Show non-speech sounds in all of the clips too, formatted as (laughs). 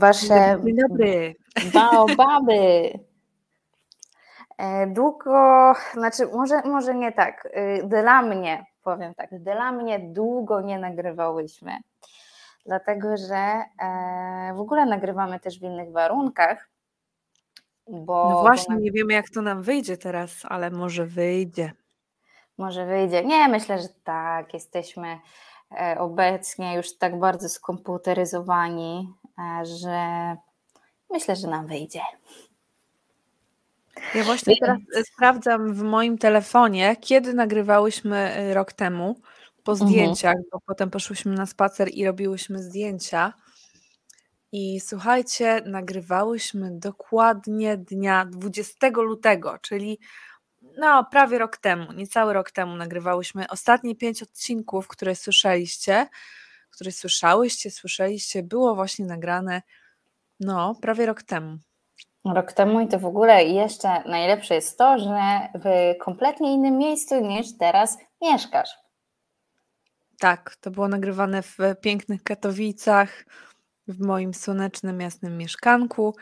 wasze Dzień dobry. baobaby. E, Długo, znaczy może, może nie tak, y, dla mnie, powiem tak, dla mnie długo nie nagrywałyśmy, dlatego że e, w ogóle nagrywamy też w innych warunkach, bo, No właśnie, nie wiemy jak to nam wyjdzie teraz, ale może wyjdzie. może wyjdzie. Nie, myślę, że tak, jesteśmy e, obecnie już tak bardzo skomputeryzowani, że myślę, że nam wyjdzie. Ja właśnie teraz e, sprawdzam w moim telefonie, kiedy nagrywałyśmy e, rok temu po Mhm. zdjęciach, bo potem poszłyśmy na spacer i robiłyśmy zdjęcia. I słuchajcie, nagrywałyśmy dokładnie dnia 20 lutego, czyli no prawie rok temu, niecały rok temu nagrywałyśmy ostatnie pięć odcinków, które słyszeliście, które słyszałyście, słyszeliście, było właśnie nagrane no prawie rok temu. Rok temu i to w ogóle jeszcze najlepsze jest to, że w kompletnie innym miejscu niż teraz mieszkasz. Tak, to było nagrywane w pięknych Katowicach, w moim słonecznym, jasnym mieszkanku.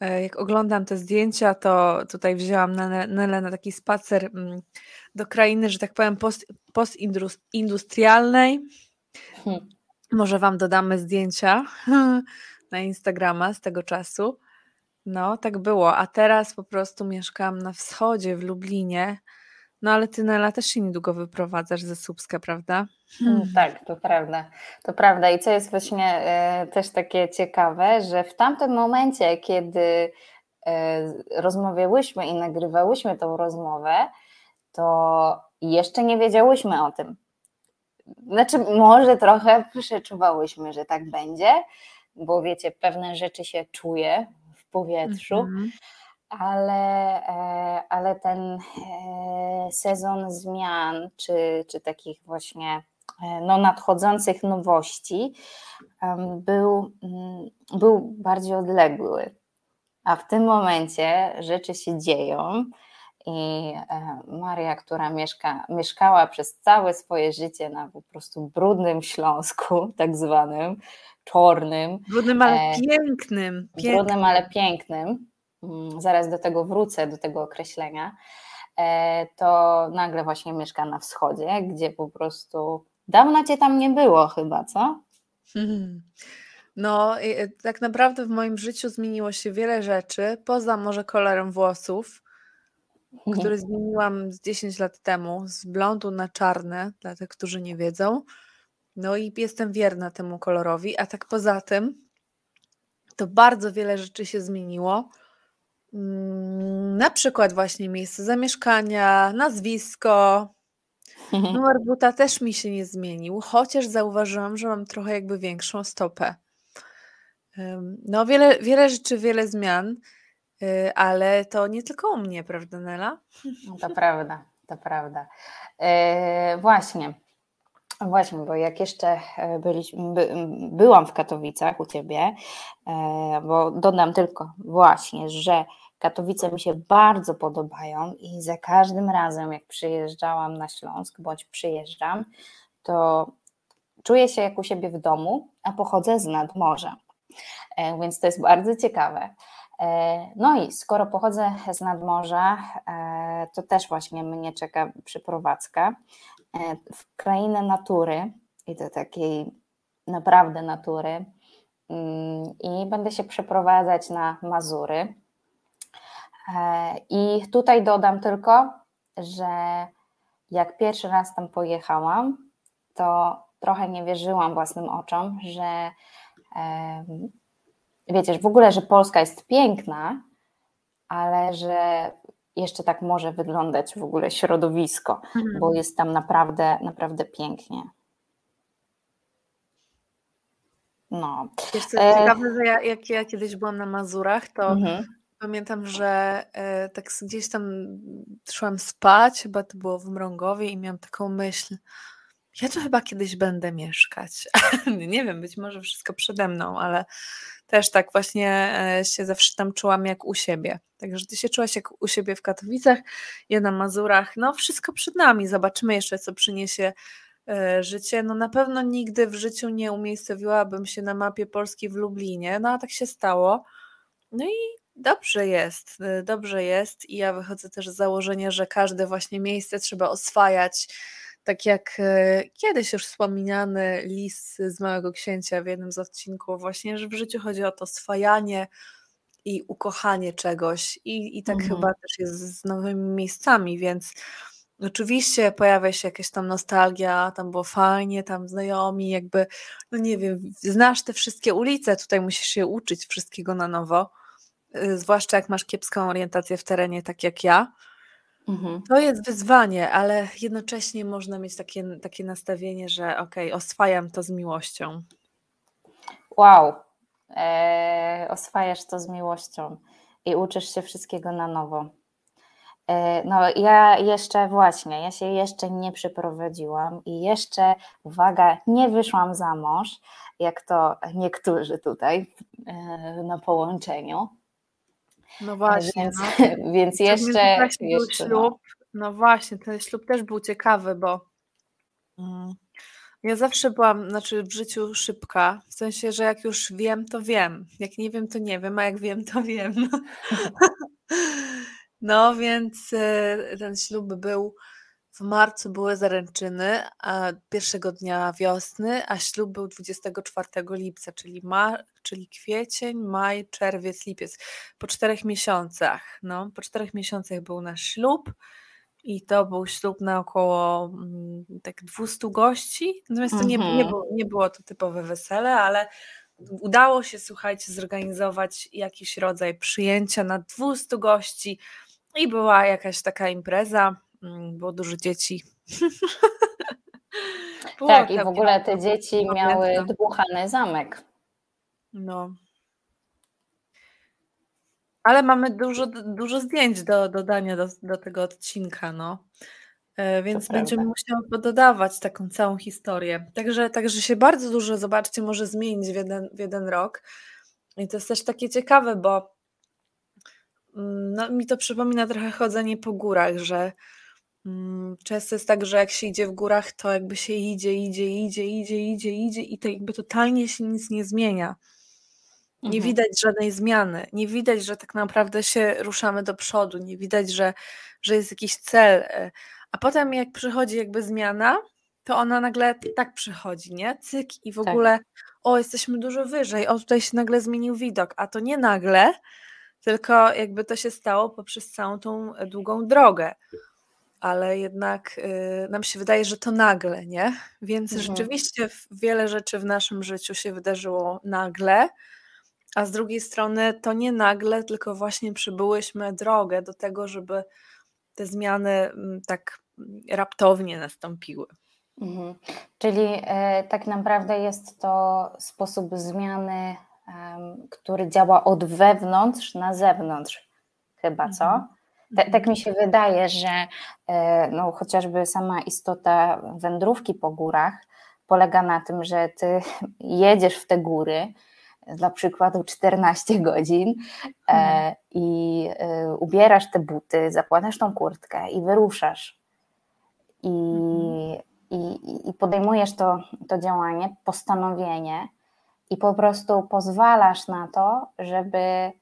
E, Jak oglądam te zdjęcia, to tutaj wzięłam Nelę na taki spacer mm, do krainy, że tak powiem, post, postindustrialnej. Hmm. Może Wam dodamy zdjęcia (laughs) na Instagrama z tego czasu. No, tak było. A teraz po prostu mieszkam na wschodzie, w Lublinie. No, ale Ty, Nela, też się niedługo wyprowadzasz ze Słupska, prawda? Mm, Tak, to prawda. To prawda. I co jest właśnie e, też takie ciekawe, że w tamtym momencie, kiedy e, rozmawiałyśmy i nagrywałyśmy tą rozmowę, to jeszcze nie wiedziałyśmy o tym. Znaczy, może trochę przeczuwałyśmy, że tak będzie, bo wiecie, pewne rzeczy się czuje w powietrzu. Mhm. ale, e, ale ten e, sezon zmian, czy, czy takich właśnie e, no, nadchodzących nowości, był, mm, był bardziej odległy. A w tym momencie rzeczy się dzieją i e, Maria, która mieszka, mieszkała przez całe swoje życie na po prostu brudnym Śląsku, (laughs) tak zwanym, czornym, Brudnym, ale E, pięknym. pięknym. trudnym, ale pięknym, mm, zaraz do tego wrócę, do tego określenia, e, to nagle właśnie mieszka na wschodzie, gdzie po prostu dawno cię tam nie było chyba, co? Mhm. No, e, tak naprawdę w moim życiu zmieniło się wiele rzeczy, poza może kolorem włosów, który zmieniłam z 10 lat temu, z blondu na czarne, dla tych, którzy nie wiedzą. No i jestem wierna temu kolorowi, a tak poza tym, to bardzo wiele rzeczy się zmieniło. Mm, Na przykład właśnie miejsce zamieszkania, nazwisko, Numer buta też mi się nie zmienił, chociaż zauważyłam, że mam trochę jakby większą stopę. No, wiele, wiele rzeczy, wiele zmian, ale to nie tylko u mnie, prawda, Nela? No To prawda, to prawda. E, właśnie, właśnie, bo jak jeszcze e, byliśmy, by, byłam w Katowicach u Ciebie, e, bo dodam tylko właśnie, że Katowice mi się bardzo podobają i za każdym razem, jak przyjeżdżałam na Śląsk, bądź przyjeżdżam, to czuję się jak u siebie w domu, a pochodzę z nadmorza. Więc to jest bardzo ciekawe. E, No i skoro pochodzę z nadmorza, e, to też właśnie mnie czeka przeprowadzka e, w krainę natury i do takiej naprawdę natury. Mm, I będę się przeprowadzać na Mazury. I tutaj dodam tylko, że jak pierwszy raz tam pojechałam, to trochę nie wierzyłam własnym oczom, że wiecie, w ogóle, że Polska jest piękna, ale że jeszcze tak może wyglądać w ogóle środowisko, bo jest tam naprawdę, naprawdę pięknie. No. Wiesz co, E, ciekawe, że ja, jak ja kiedyś byłam na Mazurach, to Mhm. pamiętam, że e, tak gdzieś tam szłam spać, chyba to było w Mrągowie i miałam taką myśl, ja tu chyba kiedyś będę mieszkać. (laughs) nie wiem, być może wszystko przede mną, ale też tak właśnie e, się zawsze tam czułam jak u siebie. Także ty się czułaś jak u siebie w Katowicach, ja na Mazurach. No wszystko przed nami. Zobaczymy jeszcze, co przyniesie e, życie. No na pewno nigdy w życiu nie umiejscowiłabym się na mapie Polski w Lublinie, no a tak się stało. No i dobrze jest, e, dobrze jest i ja wychodzę też z założenia, że każde właśnie miejsce trzeba oswajać, tak jak e, kiedyś już wspomniany list z Małego Księcia w jednym z odcinków, właśnie, że w życiu chodzi o to swajanie i ukochanie czegoś i, i tak mhm. chyba też jest z nowymi miejscami, więc Oczywiście pojawia się jakaś tam nostalgia, tam było fajnie, tam znajomi, jakby, no nie wiem, znasz te wszystkie ulice, tutaj musisz się uczyć wszystkiego na nowo, y, zwłaszcza jak masz kiepską orientację w terenie, tak jak ja. Mhm. To jest wyzwanie, ale jednocześnie można mieć takie, takie nastawienie, że okej, okay, oswajam to z miłością. Wow, eee, oswajasz to z miłością i uczysz się wszystkiego na nowo. E, no, ja jeszcze właśnie, ja się jeszcze nie przeprowadziłam i jeszcze, uwaga, nie wyszłam za mąż, jak to niektórzy tutaj e, na połączeniu. No właśnie. Więc, no. (laughs) więc jeszcze. jeszcze no. ślub. No. no. właśnie, ten ślub też był ciekawy, bo mm, ja zawsze byłam, znaczy w życiu szybka, w sensie, że jak już wiem, to wiem. Jak nie wiem, to nie wiem, a jak wiem, to wiem. No (laughs) (laughs) więc e, ten ślub był w marcu były zaręczyny, a pierwszego dnia wiosny, a ślub był 24 lipca, czyli, ma, czyli kwiecień, maj, czerwiec, lipiec. Po czterech miesiącach. No, po czterech miesiącach był nasz ślub i to był ślub na około mm, tak 200 gości. Natomiast to nie, nie, mhm. było, nie było to typowe wesele, ale udało się, słuchajcie, zorganizować jakiś rodzaj przyjęcia na 200 gości i była jakaś taka impreza, było dużo dzieci. (laughs) tak, i w ogóle te dzieci miały dmuchany zamek. No. Ale mamy dużo, dużo zdjęć do dodania do, do tego odcinka, no. E, więc to będziemy musiały pododawać taką całą historię. Także, także się bardzo dużo, zobaczcie, może zmienić w jeden, w jeden rok. I to jest też takie ciekawe, bo Mm, no, mi to przypomina trochę chodzenie po górach, że mm, często jest tak, że jak się idzie w górach, to jakby się idzie, idzie, idzie, idzie, idzie, idzie i to jakby totalnie się nic nie zmienia. Nie mhm. widać żadnej zmiany, nie widać, że tak naprawdę się ruszamy do przodu, nie widać, że, że jest jakiś cel. E, a potem jak przychodzi jakby zmiana, to ona nagle tak przychodzi, nie? Cyk i w tak. ogóle, o, jesteśmy dużo wyżej, o, tutaj się nagle zmienił widok, a to nie nagle, tylko jakby to się stało poprzez całą tą długą drogę. Ale jednak y, nam się wydaje, że to nagle, nie? Więc mhm. rzeczywiście wiele rzeczy w naszym życiu się wydarzyło nagle, a z drugiej strony to nie nagle, tylko właśnie przybyłyśmy drogę do tego, żeby te zmiany mm, tak raptownie nastąpiły. Mhm. Czyli e, tak naprawdę jest to sposób zmiany który działa od wewnątrz na zewnątrz, chyba, co? Mhm. Te, tak mi się wydaje, że e, no, chociażby sama istota wędrówki po górach polega na tym, że ty (laughs) jedziesz w te góry, dla przykładu (laughs) 14 godzin e, mhm. i e, ubierasz te buty, zakładasz tą kurtkę i wyruszasz. I, mhm. i, i podejmujesz to, to działanie, postanowienie, i po prostu pozwalasz na to, żeby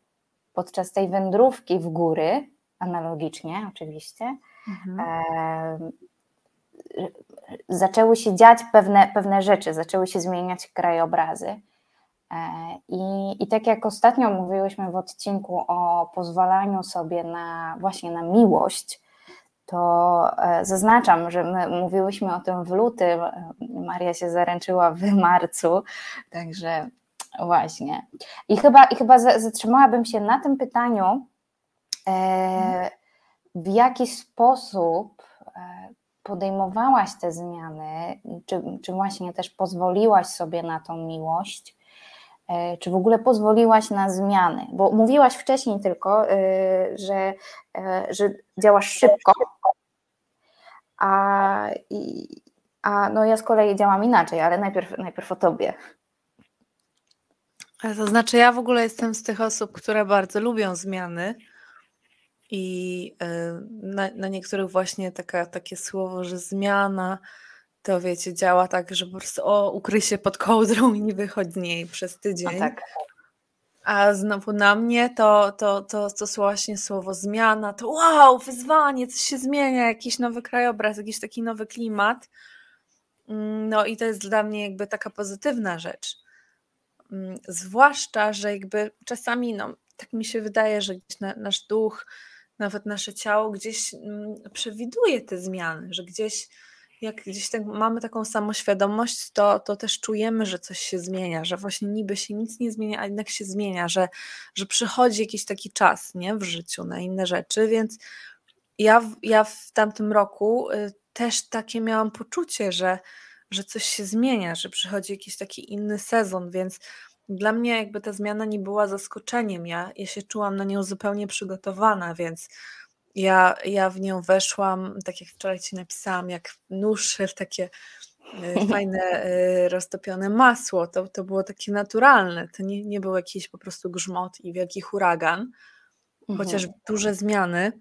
podczas tej wędrówki w góry, analogicznie oczywiście, mhm. zaczęły się dziać pewne, pewne rzeczy, zaczęły się zmieniać krajobrazy. E, I, I tak jak ostatnio mówiłyśmy w odcinku o pozwalaniu sobie na właśnie na miłość, to e, zaznaczam, że my mówiłyśmy o tym w lutym, Maria się zaręczyła w marcu, także właśnie. I chyba, i chyba zatrzymałabym się na tym pytaniu, w jaki sposób e, podejmowałaś te zmiany, czy, czy właśnie też pozwoliłaś sobie na tą miłość, czy w ogóle pozwoliłaś na zmiany? Bo mówiłaś wcześniej tylko, że, że działasz szybko, a, a no ja z kolei działam inaczej, ale najpierw, najpierw o tobie. To znaczy, ja w ogóle jestem z tych osób, które bardzo lubią zmiany. I y, na, na niektórych właśnie taka, takie słowo, że zmiana to wiecie, działa tak, że po prostu o, ukryj się pod kołdrą i nie wychodź z niej przez tydzień. A, tak. A znowu na mnie to, to, to, to właśnie słowo zmiana, to wow, wyzwanie, coś się zmienia, jakiś nowy krajobraz, jakiś taki nowy klimat. Mm, no i to jest dla mnie jakby taka pozytywna rzecz. Mm, zwłaszcza, że jakby czasami, no, tak mi się wydaje, że na, nasz duch, nawet nasze ciało gdzieś mm, przewiduje te zmiany, że gdzieś jak gdzieś tak mamy taką samoświadomość, to, to też czujemy, że coś się zmienia, że właśnie niby się nic nie zmienia, a jednak się zmienia, że, że przychodzi jakiś taki czas nie, w życiu na inne rzeczy, więc ja, ja w tamtym roku y, też takie miałam poczucie, że, że coś się zmienia, że przychodzi jakiś taki inny sezon, więc dla mnie jakby ta zmiana nie była zaskoczeniem. Ja, ja się czułam na nią zupełnie przygotowana, więc ja, ja w nią weszłam, tak jak wczoraj ci napisałam, jak nóż w (laughs) takie y, (laughs) fajne y, roztopione masło. To, to było takie naturalne. To nie, nie był jakiś po prostu grzmot i wielki huragan, mhm. chociaż duże zmiany,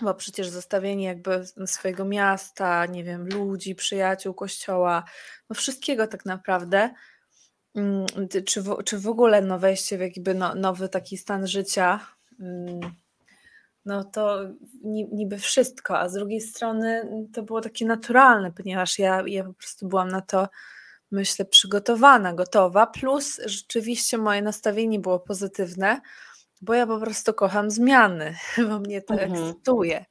bo przecież zostawienie jakby swojego miasta, nie wiem, ludzi, przyjaciół, kościoła, no wszystkiego tak naprawdę. Mm, czy w, czy w ogóle no wejście w jakby no, nowy taki stan życia, mm, no to niby wszystko, a z drugiej strony to było takie naturalne, ponieważ ja, ja po prostu byłam na to, myślę, przygotowana, gotowa, plus rzeczywiście moje nastawienie było pozytywne, bo ja po prostu kocham zmiany, (laughs) bo mnie to mhm. ekscytuje.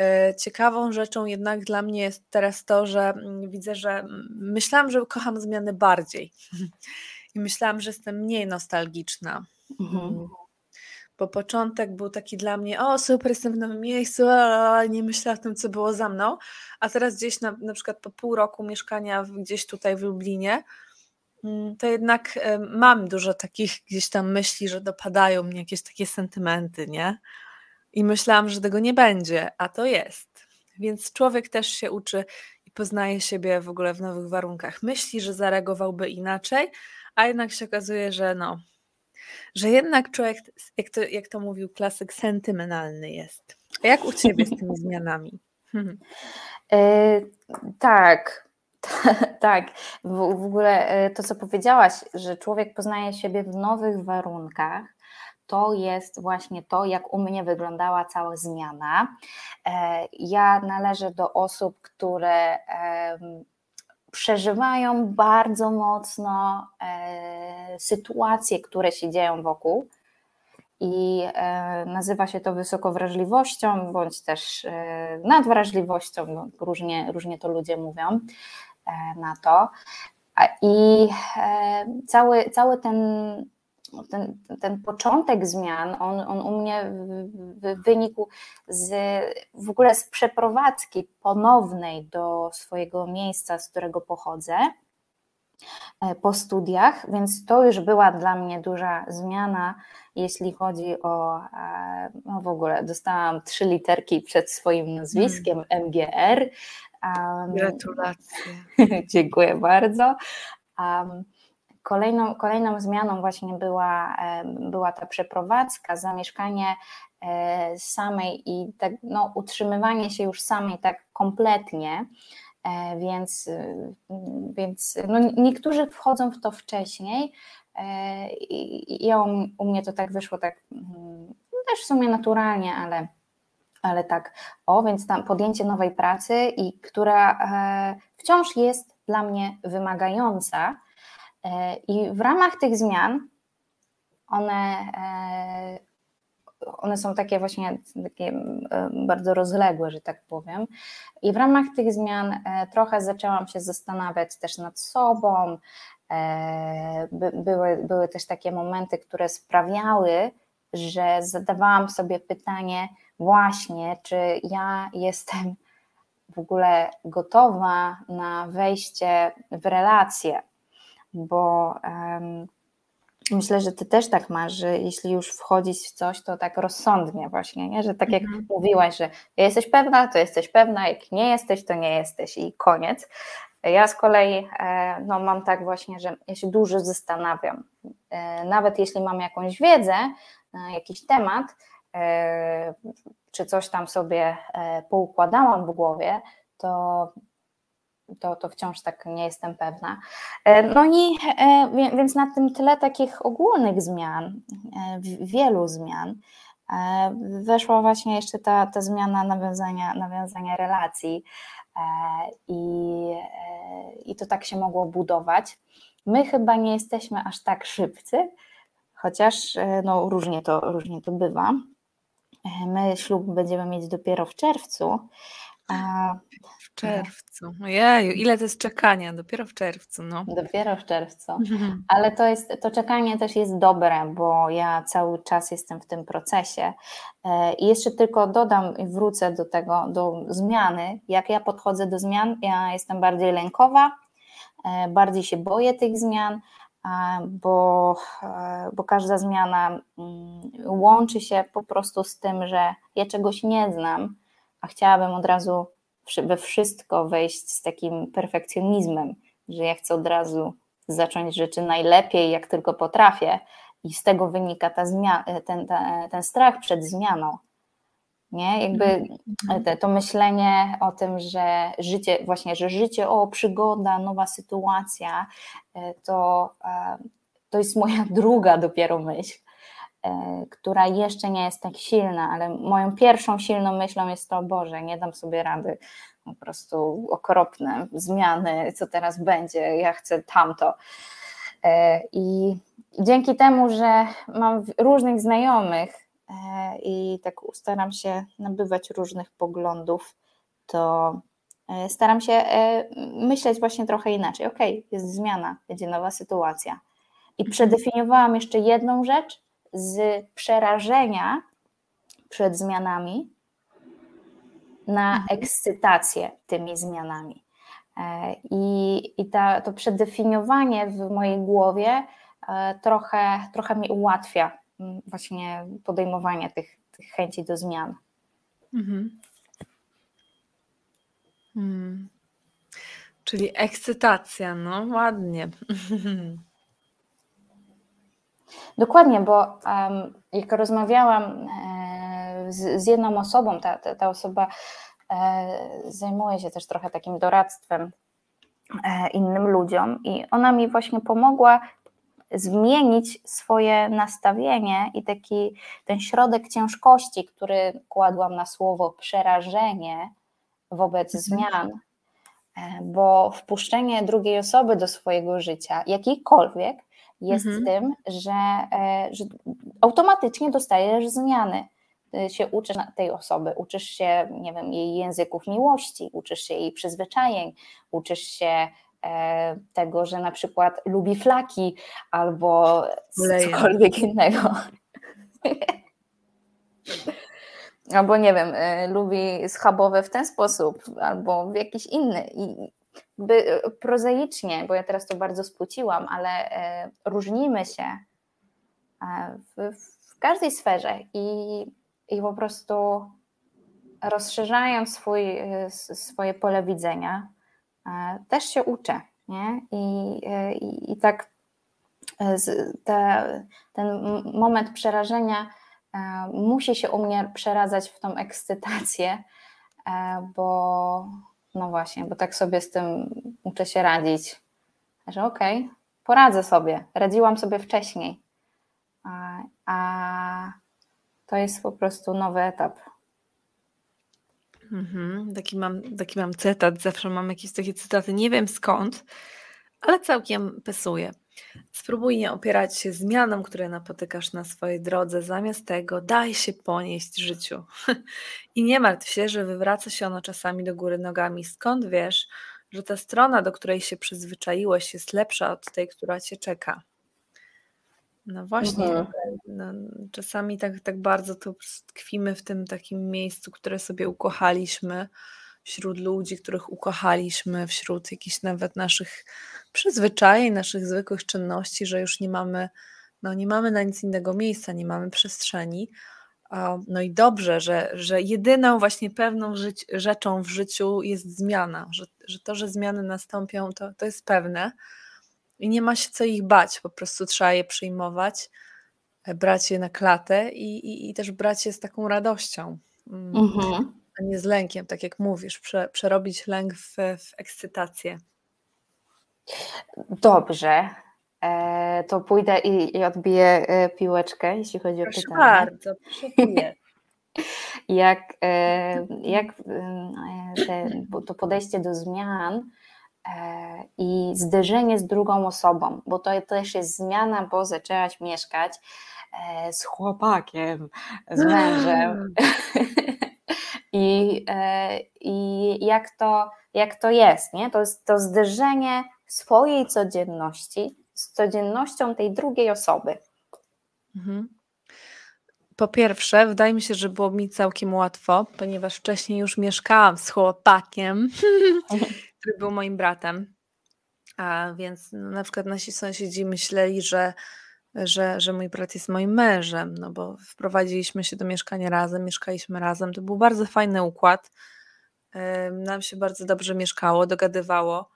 E, ciekawą rzeczą jednak dla mnie jest teraz to, że mm, widzę, że myślałam, że kocham zmiany bardziej (laughs) i myślałam, że jestem mniej nostalgiczna. Mhm. Mm bo początek był taki dla mnie, o super, jestem w nowym miejscu, ale nie myślałam o tym, co było za mną, a teraz gdzieś na, na przykład po pół roku mieszkania gdzieś tutaj w Lublinie, mm, to jednak mam dużo takich gdzieś tam myśli, że dopadają mnie jakieś takie sentymenty, nie? I myślałam, że tego nie będzie, a to jest. Więc człowiek też się uczy i poznaje siebie w ogóle w nowych warunkach. Myśli, że zareagowałby inaczej, a jednak się okazuje, że no, że jednak człowiek, jak to, jak to mówił klasyk, sentymentalny jest. A jak u Ciebie z tymi zmianami? (laughs) E, tak, (laughs) tak. W, w ogóle e, to, co powiedziałaś, że człowiek poznaje siebie w nowych warunkach, to jest właśnie to, jak u mnie wyglądała cała zmiana. E, ja należę do osób, które przeżywają bardzo mocno e, sytuacje, które się dzieją wokół. I e, nazywa się to wysokowrażliwością, bądź też nadwrażliwością, no, różnie, różnie to ludzie mówią na to. I cały, cały ten ten, ten początek zmian, on, on u mnie wynikł z, w ogóle z przeprowadzki ponownej do swojego miejsca, z którego pochodzę e, po studiach, więc to już była dla mnie duża zmiana, jeśli chodzi o, e, no w ogóle dostałam trzy literki przed swoim nazwiskiem, hmm. MGR. Um, Gratulacje. (laughs) Dziękuję bardzo. Um, Kolejną, kolejną zmianą właśnie była, e, była ta przeprowadzka, zamieszkanie e, samej i tak, no, utrzymywanie się już samej tak kompletnie, e, więc, więc no, niektórzy wchodzą w to wcześniej i ja u, u mnie to tak wyszło tak mm, no, też w sumie naturalnie, ale, ale tak, o, więc tam podjęcie nowej pracy i która wciąż jest dla mnie wymagająca, E, I w ramach tych zmian one, e, one są takie właśnie takie e, bardzo rozległe, że tak powiem. I w ramach tych zmian trochę zaczęłam się zastanawiać też nad sobą. Były, były też takie momenty, które sprawiały, że zadawałam sobie pytanie, właśnie, czy ja jestem w ogóle gotowa na wejście w relacje bo um, myślę, że ty też tak masz, że jeśli już wchodzić w coś, to tak rozsądnie właśnie, nie? że tak jak mhm. mówiłaś, że jesteś pewna, to jesteś pewna, jak nie jesteś, to nie jesteś i koniec. Ja z kolei e, no, mam tak właśnie, że ja się dużo zastanawiam. E, nawet jeśli mam jakąś wiedzę na jakiś temat, e, czy coś tam sobie poukładałam w głowie, to to, to wciąż tak nie jestem pewna. E, no i e, więc na tym tyle takich ogólnych zmian, wielu zmian, weszła właśnie jeszcze ta, ta zmiana nawiązania, nawiązania relacji i, i to tak się mogło budować. My chyba nie jesteśmy aż tak szybcy, chociaż no, różnie, to, różnie to bywa. My ślub będziemy mieć dopiero w czerwcu, w czerwcu. Ojeju, ile to jest czekania? Dopiero w czerwcu, no. Dopiero w czerwcu. Mhm. Ale to, jest, to czekanie też jest dobre, bo ja cały czas jestem w tym procesie. E, I jeszcze tylko dodam i wrócę do tego, do zmiany. Jak ja podchodzę do zmian, ja jestem bardziej lękowa, e, bardziej się boję tych zmian, bo, e, bo każda zmiana mm, łączy się po prostu z tym, że ja czegoś nie znam, a chciałabym od razu we wszystko wejść z takim perfekcjonizmem, że ja chcę od razu zacząć rzeczy najlepiej, jak tylko potrafię, i z tego wynika ta ten, ten, ten strach przed zmianą. Nie? Jakby mhm. te, to myślenie o tym, że życie, właśnie, że życie, o przygoda, nowa sytuacja, e, to, e, to jest moja (laughs) druga dopiero myśl. E, która jeszcze nie jest tak silna, ale moją pierwszą silną myślą jest to, Boże, nie dam sobie rady, po prostu okropne zmiany, co teraz będzie, ja chcę tamto. E, I dzięki temu, że mam różnych znajomych e, i tak staram się nabywać różnych poglądów, to staram się myśleć właśnie trochę inaczej. Ok, jest zmiana, będzie nowa sytuacja. I przedefiniowałam jeszcze jedną rzecz, z przerażenia przed zmianami na mhm. ekscytację tymi zmianami. E, I, i ta, to przedefiniowanie w mojej głowie e, trochę, trochę mi ułatwia mm, właśnie podejmowanie tych, tych chęci do zmian. Mhm. Hmm. Czyli ekscytacja, no ładnie. (laughs) Dokładnie, bo um, jak rozmawiałam e, z, z, jedną osobą, ta, ta, ta osoba e, zajmuje się też trochę takim doradztwem e, innym ludziom i ona mi właśnie pomogła zmienić swoje nastawienie i taki ten środek ciężkości, który kładłam na słowo przerażenie wobec mhm. zmian, bo wpuszczenie drugiej osoby do swojego życia, jakiejkolwiek, jest mhm. tym, że, e, że automatycznie dostajesz zmiany się uczysz tej osoby, uczysz się, nie wiem, jej języków miłości, uczysz się jej przyzwyczajeń, uczysz się e, tego, że na przykład lubi flaki albo Leje. cokolwiek innego. albo nie wiem, e, lubi schabowe w ten sposób, albo w jakiś inny. I by e, prozaicznie, bo ja teraz to bardzo spłuciłam, ale e, różnimy się e, w, w każdej sferze i, i po prostu rozszerzając swój, swoje pole widzenia, też się uczę. Nie? I, i, i tak te, ten moment przerażenia musi się u mnie przeradzać w tą ekscytację, bo, no właśnie, bo tak sobie z tym uczę się radzić, że okej, okay, poradzę sobie, radziłam sobie wcześniej, a, a to jest po prostu nowy etap. Mhm, taki, mam, taki mam cytat, zawsze mam jakieś takie cytaty, nie wiem skąd, ale całkiem pasuje. Spróbuj nie opierać się zmianom, które napotykasz na swojej drodze. Zamiast tego daj się ponieść życiu. (laughs) I nie martw się, że wywraca się ono czasami do góry nogami. Skąd wiesz, że ta strona, do której się przyzwyczaiłeś, jest lepsza od tej, która cię czeka? No właśnie, mhm. no, czasami tak, tak bardzo to tkwimy w tym takim miejscu, które sobie ukochaliśmy, wśród ludzi, których ukochaliśmy, wśród jakichś nawet naszych przyzwyczajeń, naszych zwykłych czynności, że już nie mamy, no nie mamy na nic innego miejsca, nie mamy przestrzeni. No i dobrze, że, że jedyną właśnie pewną żyć, rzeczą w życiu jest zmiana, że, że to, że zmiany nastąpią, to, to jest pewne i nie ma się co ich bać, po prostu trzeba je przyjmować, brać je na klatę i, i, i też brać je z taką radością. Mm. Mhm. A nie z lękiem, tak jak mówisz, prze, przerobić lęk w, w ekscytację. Dobrze. E, to pójdę i, i odbiję e, piłeczkę, jeśli chodzi proszę o pytanie. bardzo, proszę (laughs) jak e, jak te, to podejście do zmian i zderzenie z drugą osobą, bo to też jest zmiana, bo zaczęłaś mieszkać z chłopakiem, z mężem. (laughs) (laughs) I, I jak to, jak to jest, nie? To jest to zderzenie swojej codzienności z codziennością tej drugiej osoby. Mhm. Po pierwsze, wydaje mi się, że było mi całkiem łatwo, ponieważ wcześniej już mieszkałam z chłopakiem, (laughs) który był moim bratem. A więc no, na przykład nasi sąsiedzi myśleli, że, że, że mój brat jest moim mężem, no bo wprowadziliśmy się do mieszkania razem, mieszkaliśmy razem. To był bardzo fajny układ. Nam się bardzo dobrze mieszkało, dogadywało.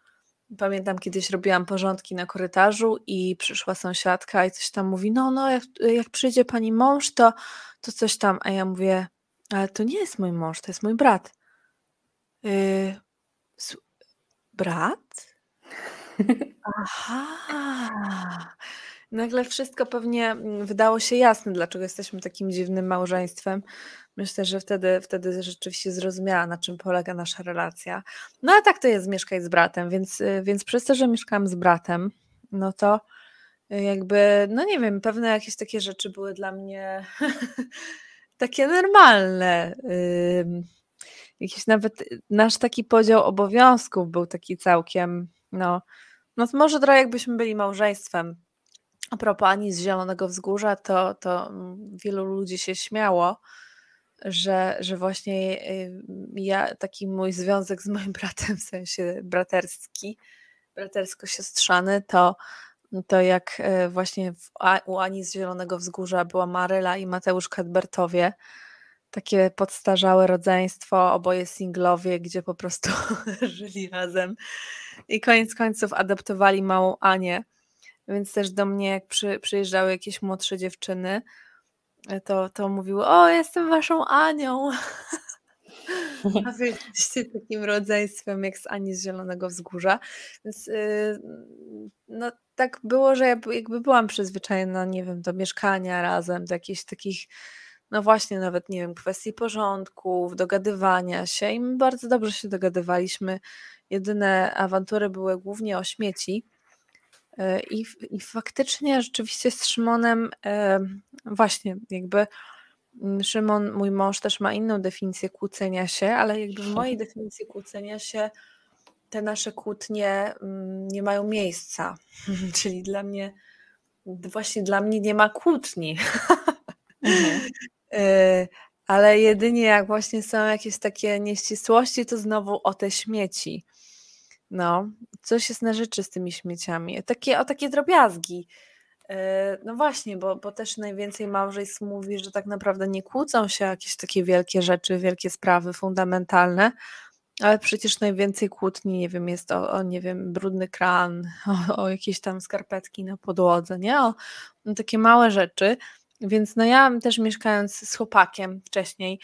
Pamiętam kiedyś robiłam porządki na korytarzu i przyszła sąsiadka i coś tam mówi, no, no, jak, jak przyjdzie pani mąż, to, to coś tam. A ja mówię, ale to nie jest mój mąż, to jest mój brat. Yy, brat? Aha. Nagle wszystko pewnie mm, wydało się jasne, dlaczego jesteśmy takim dziwnym małżeństwem. Myślę, że wtedy, wtedy rzeczywiście zrozumiała, na czym polega nasza relacja. No a tak to jest mieszkać z bratem, więc, y, więc przez to, że mieszkałam z bratem, no to y, jakby, no nie wiem, pewne jakieś takie rzeczy były dla mnie (laughs) takie normalne. Jakiś nawet nasz taki podział obowiązków był taki całkiem, no, no może trochę jakbyśmy byli małżeństwem. A propos Ani z Zielonego Wzgórza, to, to mm, wielu ludzi się śmiało, że, że właśnie ja, taki mój związek z moim bratem, w sensie braterski, bratersko-siostrzany, to, to jak y, właśnie w, u Ani z Zielonego Wzgórza była Maryla i Mateusz Kadbertowie, takie podstarzałe rodzeństwo, oboje singlowie, gdzie po prostu (laughs) żyli razem. I koniec końców adoptowali małą Anię, więc też do mnie jak przy, przyjeżdżały jakieś młodsze dziewczyny, E, to, to mówił, o jestem waszą Anią. A wy jesteście takim rodzeństwem jak z Ani z Zielonego Wzgórza. Więc yy, no tak było, że ja jakby byłam przyzwyczajona, nie wiem, do mieszkania razem, do jakichś takich, no właśnie nawet, nie wiem, kwestii porządków, dogadywania się i my bardzo dobrze się dogadywaliśmy. Jedyne awantury były głównie o śmieci, I, I faktycznie rzeczywiście z Szymonem e, właśnie jakby mm, Szymon, mój mąż też ma inną definicję kłócenia się, ale jakby w mojej definicji kłócenia się te nasze kłótnie mm, nie mają miejsca. (laughs) Czyli dla mnie, właśnie dla mnie nie ma kłótni. Mhm. (laughs) E, ale jedynie jak właśnie są jakieś takie nieścisłości, to znowu o te śmieci. No, coś jest na rzeczy z tymi śmieciami. Takie, o takie drobiazgi. E, no właśnie, bo, bo też najwięcej małżeństw mówi, że tak naprawdę nie kłócą się jakieś takie wielkie rzeczy, wielkie sprawy fundamentalne, ale przecież najwięcej kłótni, nie wiem, jest o, o nie wiem, brudny kran, (laughs) o, o, jakieś tam skarpetki na podłodze, nie? O no, takie małe rzeczy. Więc no ja też mieszkając z chłopakiem wcześniej,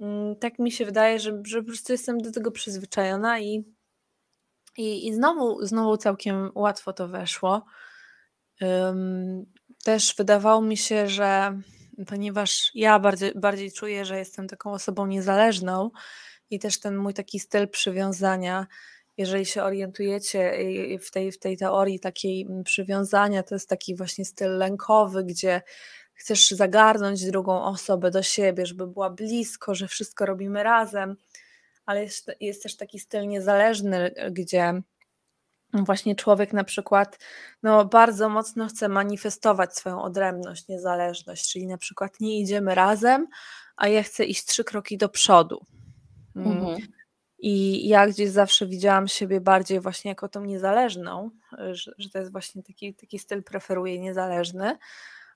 mm, tak mi się wydaje, że, że po prostu jestem do tego przyzwyczajona i i, i znowu, znowu całkiem łatwo to weszło. Um, też wydawało mi się, że ponieważ ja bardziej, bardziej czuję, że jestem taką osobą niezależną i też ten mój taki styl przywiązania, jeżeli się orientujecie w tej, w tej teorii takiej przywiązania, to jest taki właśnie styl lękowy, gdzie chcesz zagarnąć drugą osobę do siebie, żeby była blisko, że wszystko robimy razem ale jest, jest też taki styl niezależny, gdzie właśnie człowiek na przykład no, bardzo mocno chce manifestować swoją odrębność, niezależność, czyli na przykład nie idziemy razem, a ja chcę iść trzy kroki do przodu. Mm. Mhm. I ja gdzieś zawsze widziałam siebie bardziej właśnie jako tą niezależną, że, że to jest właśnie taki, taki styl preferuję niezależny,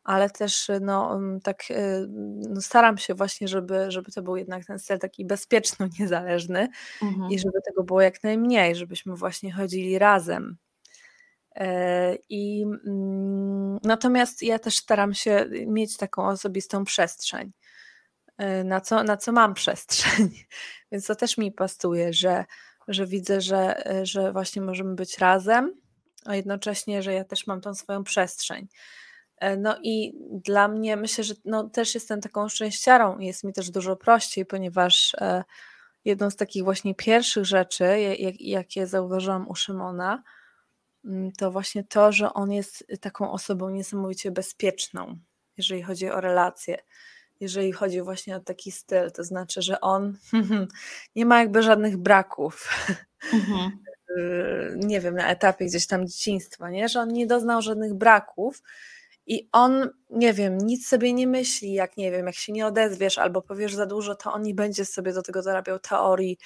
ale też no, mm, tak y, no, staram się właśnie, żeby, żeby to był jednak ten styl taki bezpieczno (laughs) niezależny mhm. i żeby tego było jak najmniej, żebyśmy właśnie chodzili razem. E, I mm, natomiast ja też staram się mieć taką osobistą przestrzeń. y, na co, na co mam przestrzeń. (laughs) Więc to też mi pasuje, że, że widzę, że, że właśnie możemy być razem, a jednocześnie, że ja też mam tą swoją przestrzeń. E, no i dla mnie myślę, że no, też jestem taką szczęściarą jest mi też dużo prościej, ponieważ e, jedną z takich właśnie pierwszych rzeczy, jak, jakie zauważyłam u Szymona, mm, to właśnie to, że on jest taką osobą niesamowicie bezpieczną, jeżeli chodzi o relacje, jeżeli chodzi właśnie o taki styl. To znaczy, że on (laughs) nie ma jakby żadnych braków. Mhm. (laughs) nie wiem, na etapie gdzieś tam dzieciństwa, nie? że on nie doznał żadnych braków i on, nie wiem, nic sobie nie myśli, jak nie wiem, jak się nie odezwiesz albo powiesz za dużo, to on nie będzie sobie do tego dorabiał teorii,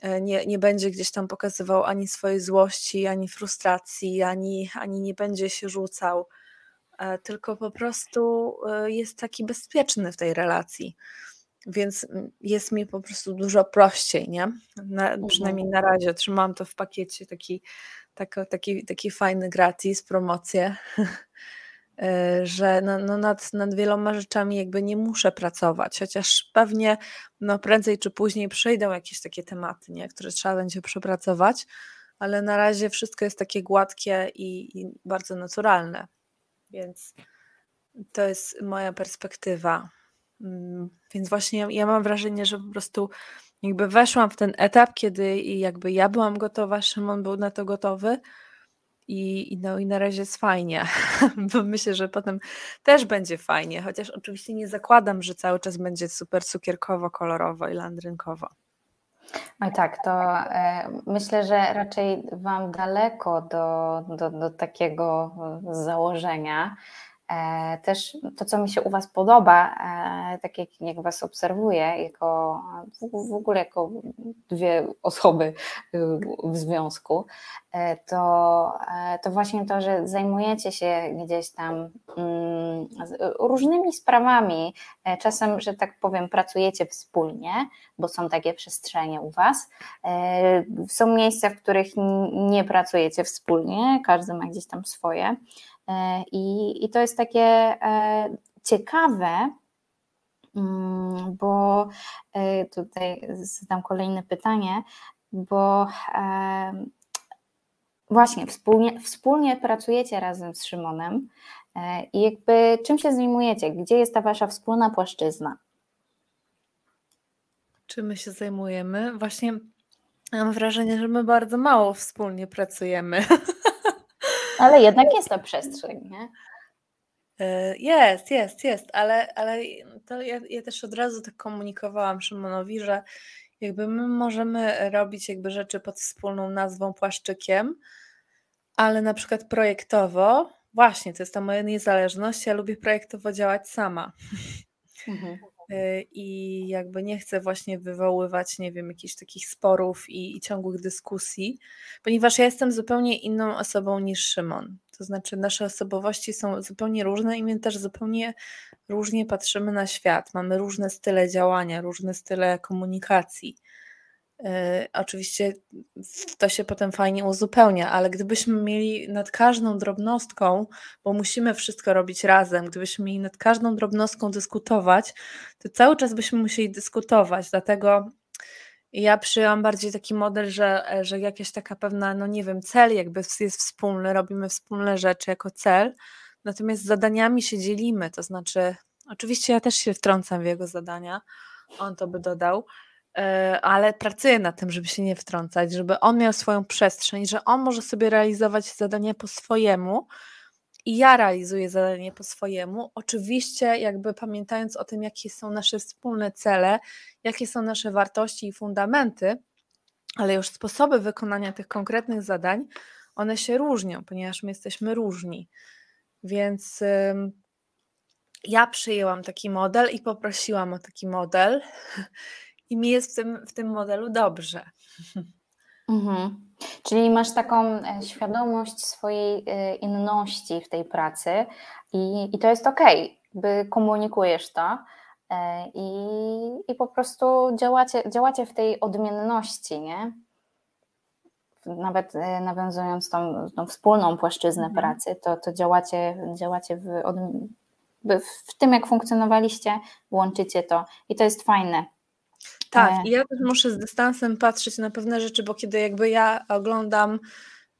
e, nie, nie będzie gdzieś tam pokazywał ani swojej złości, ani frustracji, ani, ani nie będzie się rzucał, e, tylko po prostu e, jest taki bezpieczny w tej relacji. Więc jest mi po prostu dużo prościej, nie? Na, mhm. przynajmniej na razie trzymam to w pakiecie, taki, taki, taki, taki fajny gratis, promocję. (laughs) E, że no, no nad, nad wieloma rzeczami jakby nie muszę pracować, chociaż pewnie no prędzej czy później przyjdą jakieś takie tematy, nie? które trzeba będzie przepracować, ale na razie wszystko jest takie gładkie i, i bardzo naturalne, więc to jest moja perspektywa. Mm, więc właśnie ja mam wrażenie, że po prostu jakby weszłam w ten etap, kiedy jakby ja byłam gotowa, Szymon był na to gotowy, i, no, i na razie jest fajnie, (laughs) bo myślę, że potem też będzie fajnie, chociaż oczywiście nie zakładam, że cały czas będzie super cukierkowo, kolorowo i landrynkowo. Oj tak, to e, myślę, że raczej Wam daleko do, do, do takiego założenia. E, też to, co mi się u Was podoba, e, tak jak, jak Was obserwuję, jako w ogóle jako dwie osoby w związku, e, to, to właśnie to, że zajmujecie się gdzieś tam mm, różnymi sprawami, czasem, że tak powiem, pracujecie wspólnie, bo są takie przestrzenie u Was. Są miejsca, w których nie pracujecie wspólnie, każdy ma gdzieś tam swoje. E, I, I to jest takie e, ciekawe, mm, bo e, tutaj zadam kolejne pytanie, bo właśnie wspólnie, wspólnie pracujecie razem z Szymonem i jakby czym się zajmujecie? Gdzie jest ta wasza wspólna płaszczyzna? Czym my się zajmujemy? Właśnie mam wrażenie, że my bardzo mało wspólnie pracujemy. (laughs) Ale jednak jest to przestrzeń, nie? E, jest, jest, jest, ale, ale to ja, ja też od razu tak komunikowałam Szymonowi, że jakby my możemy robić jakby rzeczy pod wspólną nazwą płaszczykiem, ale na przykład projektowo, właśnie, to jest ta moja niezależność, ja lubię projektowo działać sama. Mhm. E, I jakby nie chcę właśnie wywoływać, nie wiem, jakichś takich sporów i, i ciągłych dyskusji, ponieważ ja jestem zupełnie inną osobą niż Szymon. To znaczy, nasze osobowości są zupełnie różne i my też zupełnie różnie patrzymy na świat. Mamy różne style działania, różne style komunikacji. E, oczywiście to się potem fajnie uzupełnia, ale gdybyśmy mieli nad każdą drobnostką, bo musimy wszystko robić razem, gdybyśmy mieli nad każdą drobnostką dyskutować, to cały czas byśmy musieli dyskutować. Dlatego ja przyjęłam bardziej taki model, że, że jakaś taka pewna, no nie wiem, cel jakby jest wspólny, robimy wspólne rzeczy jako cel, natomiast zadaniami się dzielimy, to znaczy, oczywiście ja też się wtrącam w jego zadania, on to by dodał, ale pracuję nad tym, żeby się nie wtrącać, żeby on miał swoją przestrzeń, że on może sobie realizować zadanie po swojemu i ja realizuję zadanie po swojemu. Oczywiście, jakby pamiętając o tym, jakie są nasze wspólne cele, jakie są nasze wartości i fundamenty, ale już sposoby wykonania tych konkretnych zadań, one się różnią, ponieważ my jesteśmy różni. Więc ja przyjęłam taki model i poprosiłam o taki model (laughs) i mi jest w tym, w tym modelu dobrze. Mhm. Czyli masz taką e, świadomość swojej e, inności w tej pracy i, i to jest ok, by komunikujesz to e, i, i po prostu działacie, działacie w tej odmienności, nie? Nawet nawiązując tą, tą wspólną płaszczyznę mhm. pracy, to, to działacie, działacie w, od, w tym, jak funkcjonowaliście, łączycie to i to jest fajne. Tak, e, i ja też muszę z dystansem patrzeć na pewne rzeczy, bo kiedy jakby ja oglądam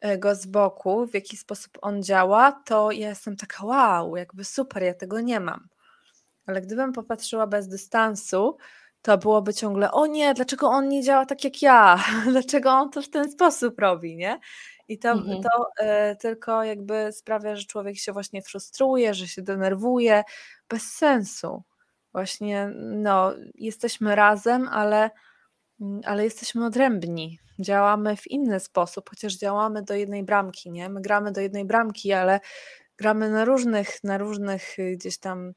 e, go z boku, w jaki sposób on działa, to ja jestem taka wow, jakby super, ja tego nie mam. Ale gdybym popatrzyła bez dystansu, to byłoby ciągle, o nie, dlaczego on nie działa tak jak ja? (laughs) Dlaczego on to w ten sposób robi, nie? I to, mhm. to y, tylko jakby sprawia, że człowiek się właśnie frustruje, że się denerwuje, bez sensu. Właśnie, no, jesteśmy razem, ale, ale jesteśmy odrębni. Działamy w inny sposób, chociaż działamy do jednej bramki, nie? My gramy do jednej bramki, ale gramy na różnych, na różnych y, gdzieś tam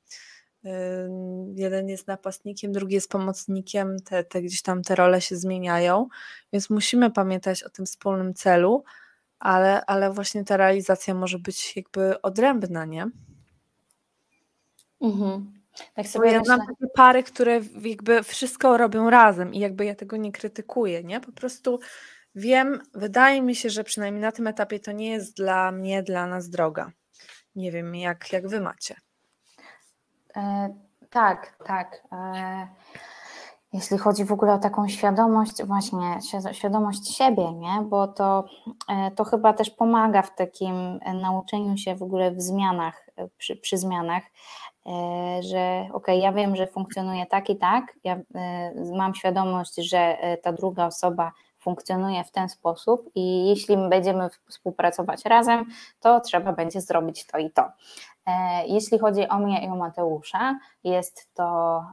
jeden jest napastnikiem, drugi jest pomocnikiem, te, te gdzieś tam te role się zmieniają, więc musimy pamiętać o tym wspólnym celu, ale, ale właśnie ta realizacja może być jakby odrębna, nie? Mhm. Tak sobie Bo ja znam takie pary, które jakby wszystko robią razem i jakby ja tego nie krytykuję, nie? Po prostu wiem, wydaje mi się, że przynajmniej na tym etapie to nie jest dla mnie, dla nas droga. Nie wiem, jak, jak wy macie. E, tak, tak. E, jeśli chodzi w ogóle o taką świadomość, właśnie świadomość siebie, nie? bo to, e, to chyba też pomaga w takim nauczeniu się w ogóle w zmianach, przy, przy zmianach, że ok, ja wiem, że funkcjonuje tak i tak, ja mam świadomość, że ta druga osoba funkcjonuje w ten sposób i jeśli będziemy współpracować razem, to trzeba będzie zrobić to i to. E, jeśli chodzi o mnie i o Mateusza, jest to.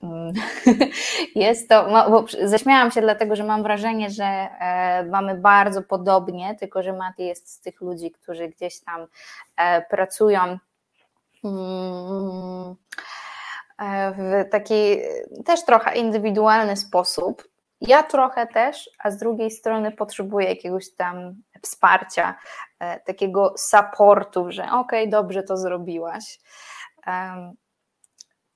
(laughs) Jest to, bo zaśmiałam się dlatego, że mam wrażenie, że e, mamy bardzo podobnie, tylko że Mati jest z tych ludzi, którzy gdzieś tam e, pracują mm, w taki też trochę indywidualny sposób. Ja trochę też, a z drugiej strony potrzebuję jakiegoś tam wsparcia, e, takiego supportu, że okej, okay, dobrze to zrobiłaś.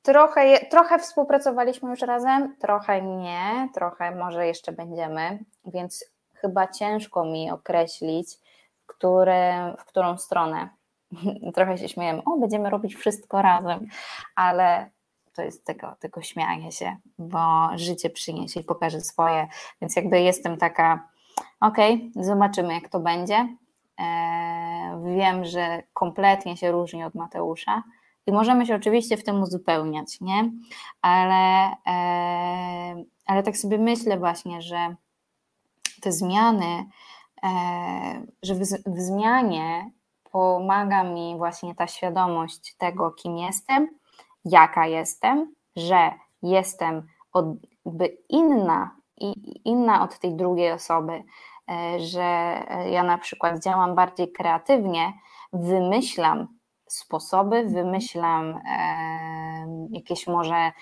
Trochę, trochę współpracowaliśmy już razem, trochę nie, trochę może jeszcze będziemy, więc chyba ciężko mi określić, które, w którą stronę. (laughs) Trochę się śmiejemy, o, będziemy robić wszystko razem, ale to jest tego, tego śmianie się, bo życie przyniesie i pokaże swoje, więc jakby jestem taka Okej, okay, zobaczymy jak to będzie. E, wiem, że kompletnie się różni od Mateusza i możemy się oczywiście w tym uzupełniać, nie? Ale, e, ale tak sobie myślę właśnie, że te zmiany, e, że w, w zmianie pomaga mi właśnie ta świadomość tego, kim jestem, jaka jestem, że jestem od, inna inna od tej drugiej osoby, e, że e, ja na przykład działam bardziej kreatywnie, wymyślam sposoby, wymyślam jakieś może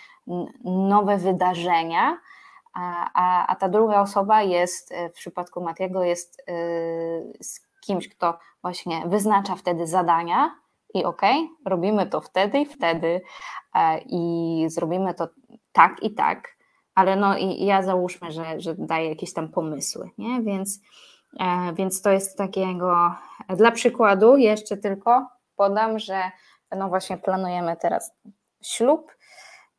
nowe wydarzenia, a, a, a ta druga osoba jest, e, w przypadku Matiego, jest z kimś, kto właśnie wyznacza wtedy zadania i okay, robimy to wtedy i wtedy i zrobimy to tak i tak ale no i ja załóżmy, że, że daję jakieś tam pomysły, nie? Więc, e, więc to jest takiego, dla przykładu jeszcze tylko podam, że no właśnie planujemy teraz ślub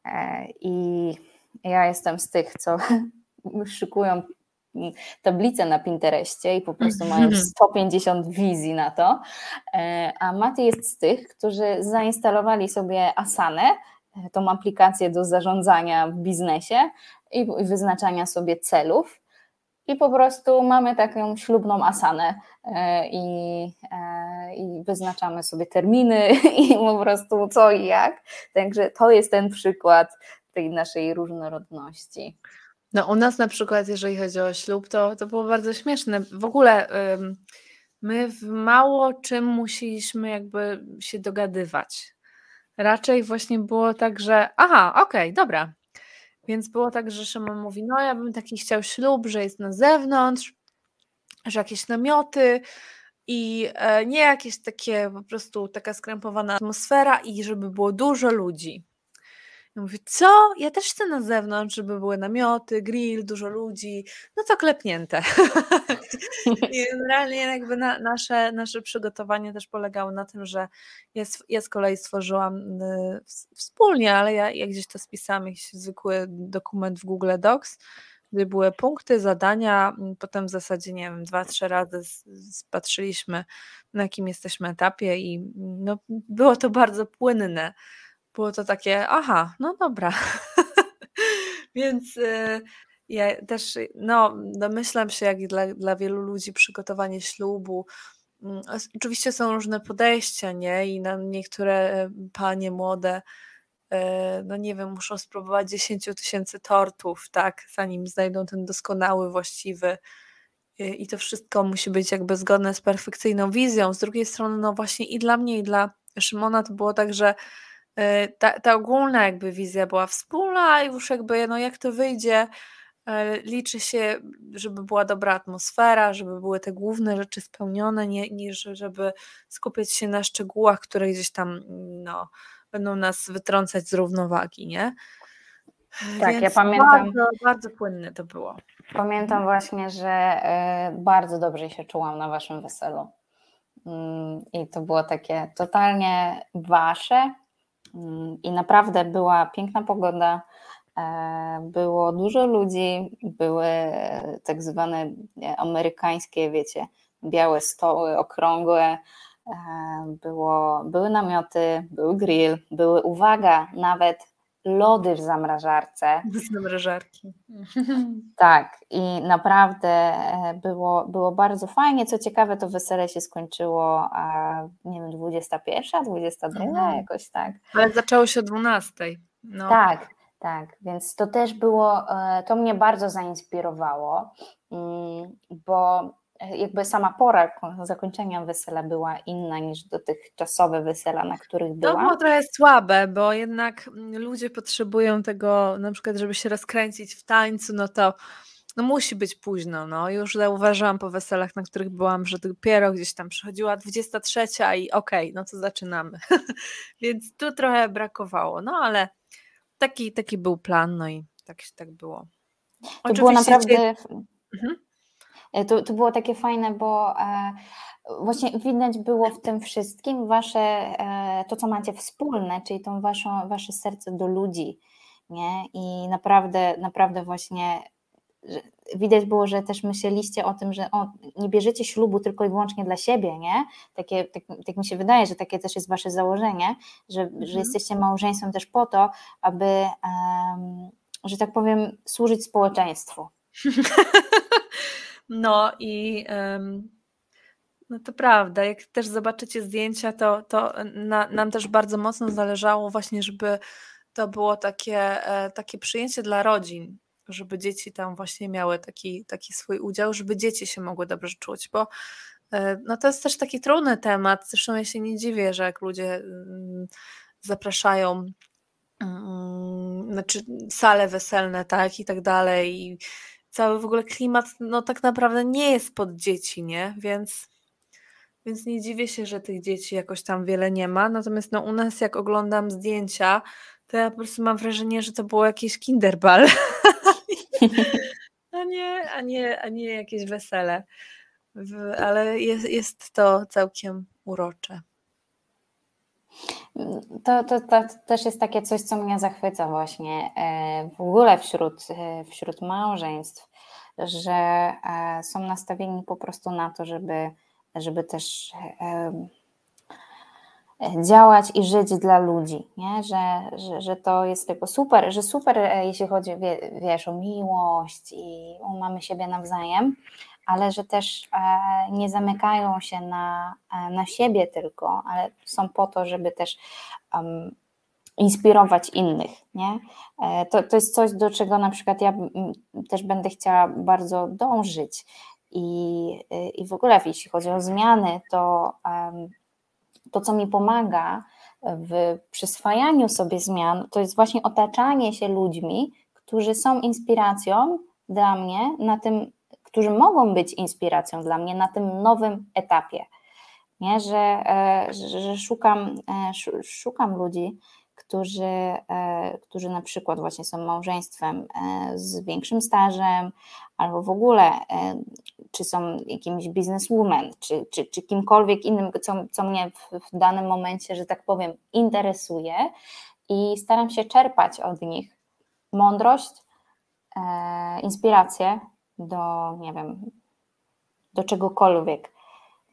e, i ja jestem z tych, co (laughs) szykują tablicę na Pinterestie i po prostu mają 150 mhm. wizji na to, e, a Mati jest z tych, którzy zainstalowali sobie Asanę tą aplikację do zarządzania w biznesie i, wyznaczania sobie celów. I po prostu mamy taką ślubną asanę e, i, e, i wyznaczamy sobie terminy (laughs) i po prostu co i jak. Także to jest ten przykład tej naszej różnorodności. No u nas na przykład, jeżeli chodzi o ślub, to, to było bardzo śmieszne. W ogóle my w mało czym musieliśmy jakby się dogadywać. Raczej właśnie było tak, że aha, okej, okay, dobra. Więc było tak, że Szymon mówi, no ja bym taki chciał ślub, że jest na zewnątrz, że jakieś namioty i e, nie jakieś takie po prostu taka skrępowana atmosfera i żeby było dużo ludzi. Ja mówię, co? Ja też chcę na zewnątrz, żeby były namioty, grill, dużo ludzi. No to klepnięte. (laughs) I generalnie jakby na, nasze, nasze przygotowanie też polegało na tym, że ja, ja z kolei stworzyłam y, wspólnie, ale ja, ja gdzieś to spisałam, jakiś zwykły dokument w Google Docs, gdzie były punkty, zadania, potem w zasadzie, nie wiem, dwa, trzy razy spatrzyliśmy, na jakim jesteśmy etapie i no, było to bardzo płynne. Było to takie, aha, no dobra. (laughs) Więc y, ja też, no, domyślam się, jak dla, dla wielu ludzi przygotowanie ślubu, mm, Oczywiście są różne podejścia, nie? I na niektóre panie młode E, no nie wiem, muszą spróbować 10 tysięcy tortów, tak, zanim znajdą ten doskonały, właściwy. E, I to wszystko musi być jakby zgodne z perfekcyjną wizją. Z drugiej strony, no właśnie i dla mnie, i dla Szymona to było tak, że e, ta, ta ogólna jakby wizja była wspólna i już jakby, no jak to wyjdzie, liczy się, żeby była dobra atmosfera, żeby były te główne rzeczy spełnione, nie, niż żeby skupiać się na szczegółach, które gdzieś tam, no, będą nas wytrącać z równowagi, nie? Tak, Więc ja pamiętam. Bardzo, bardzo płynne to było. Pamiętam właśnie, że e, bardzo dobrze się czułam na waszym weselu. Mm, I to było takie totalnie wasze. I naprawdę była piękna pogoda. E, było dużo ludzi, były tak zwane amerykańskie, wiecie, białe stoły, okrągłe, E, było, były namioty, był grill, były, uwaga, nawet lody w zamrażarce. Z zamrażarki. Tak, i naprawdę e, było, było bardzo fajnie. Co ciekawe, to wesele się skończyło, a nie wiem, 21, 22, mhm. jakoś tak. Ale zaczęło się o 12. No. Tak, tak, więc to też było, e, to mnie bardzo zainspirowało, mm, bo jakby sama pora zakończenia wesela była inna niż dotychczasowe wesela, na których była. To było trochę słabe, bo jednak ludzie potrzebują tego, na przykład, żeby się rozkręcić w tańcu, no to no musi być późno. No. Już zauważyłam po weselach, na których byłam, że dopiero gdzieś tam przychodziła 23 i okej, okay, no to zaczynamy. (laughs) Więc tu trochę brakowało, no ale taki, taki był plan, no i tak, tak było. To Oczywiście było naprawdę... Mhm. E, to, to było takie fajne, bo e, właśnie widać było w tym wszystkim wasze, e, to co macie wspólne, czyli to waszą, wasze serce do ludzi, nie? I naprawdę, naprawdę właśnie widać było, że też myśleliście o tym, że o, nie bierzecie ślubu tylko i wyłącznie dla siebie, nie? Takie, tak, tak mi się wydaje, że takie też jest wasze założenie, że, mhm. że jesteście małżeństwem też po to, aby, um, że tak powiem, służyć społeczeństwu. (laughs) No i no to prawda, jak też zobaczycie zdjęcia, to, to na, nam też bardzo mocno zależało właśnie, żeby to było takie, e, takie przyjęcie dla rodzin, żeby dzieci tam właśnie miały taki, taki swój udział, żeby dzieci się mogły dobrze czuć, bo e, no to jest też taki trudny temat, zresztą ja się nie dziwię, że jak ludzie mm, zapraszają mm, znaczy sale weselne, tak i tak dalej i cały w ogóle klimat no tak naprawdę nie jest pod dzieci, nie? Więc, więc nie dziwię się, że tych dzieci jakoś tam wiele nie ma. Natomiast no u nas jak oglądam zdjęcia, to ja po prostu mam wrażenie, że to było jakieś kinderball. (laughs) a, nie, a, nie, a nie jakieś wesele. Ale jest, jest to całkiem urocze. To, to, to, też jest takie coś, co mnie zachwyca właśnie e, w ogóle wśród, e, wśród małżeństw, że e, są nastawieni po prostu na to, żeby, żeby też działać i żyć dla ludzi, nie? Że, że, że to jest tylko super, że super, jeśli chodzi wiesz, o miłość i o mamy siebie nawzajem, ale że też e, nie zamykają się na, e, na siebie tylko, ale są po to, żeby też um, inspirować innych. Nie? E, to, to jest coś, do czego na przykład ja też będę chciała bardzo dążyć. I, i w ogóle, jeśli chodzi o zmiany, to to, co mi pomaga w przyswajaniu sobie zmian, to jest właśnie otaczanie się ludźmi, którzy są inspiracją dla mnie na tym którzy mogą być inspiracją dla mnie na tym nowym etapie. Nie? Że, e, że, szukam, e, szukam ludzi, którzy, e, którzy na przykład właśnie są małżeństwem z większym stażem, albo w ogóle czy są jakimś bizneswoman, czy, czy, czy kimkolwiek innym, co, co mnie w, w danym momencie, że tak powiem, interesuje i staram się czerpać od nich mądrość, inspirację do, nie wiem, do czegokolwiek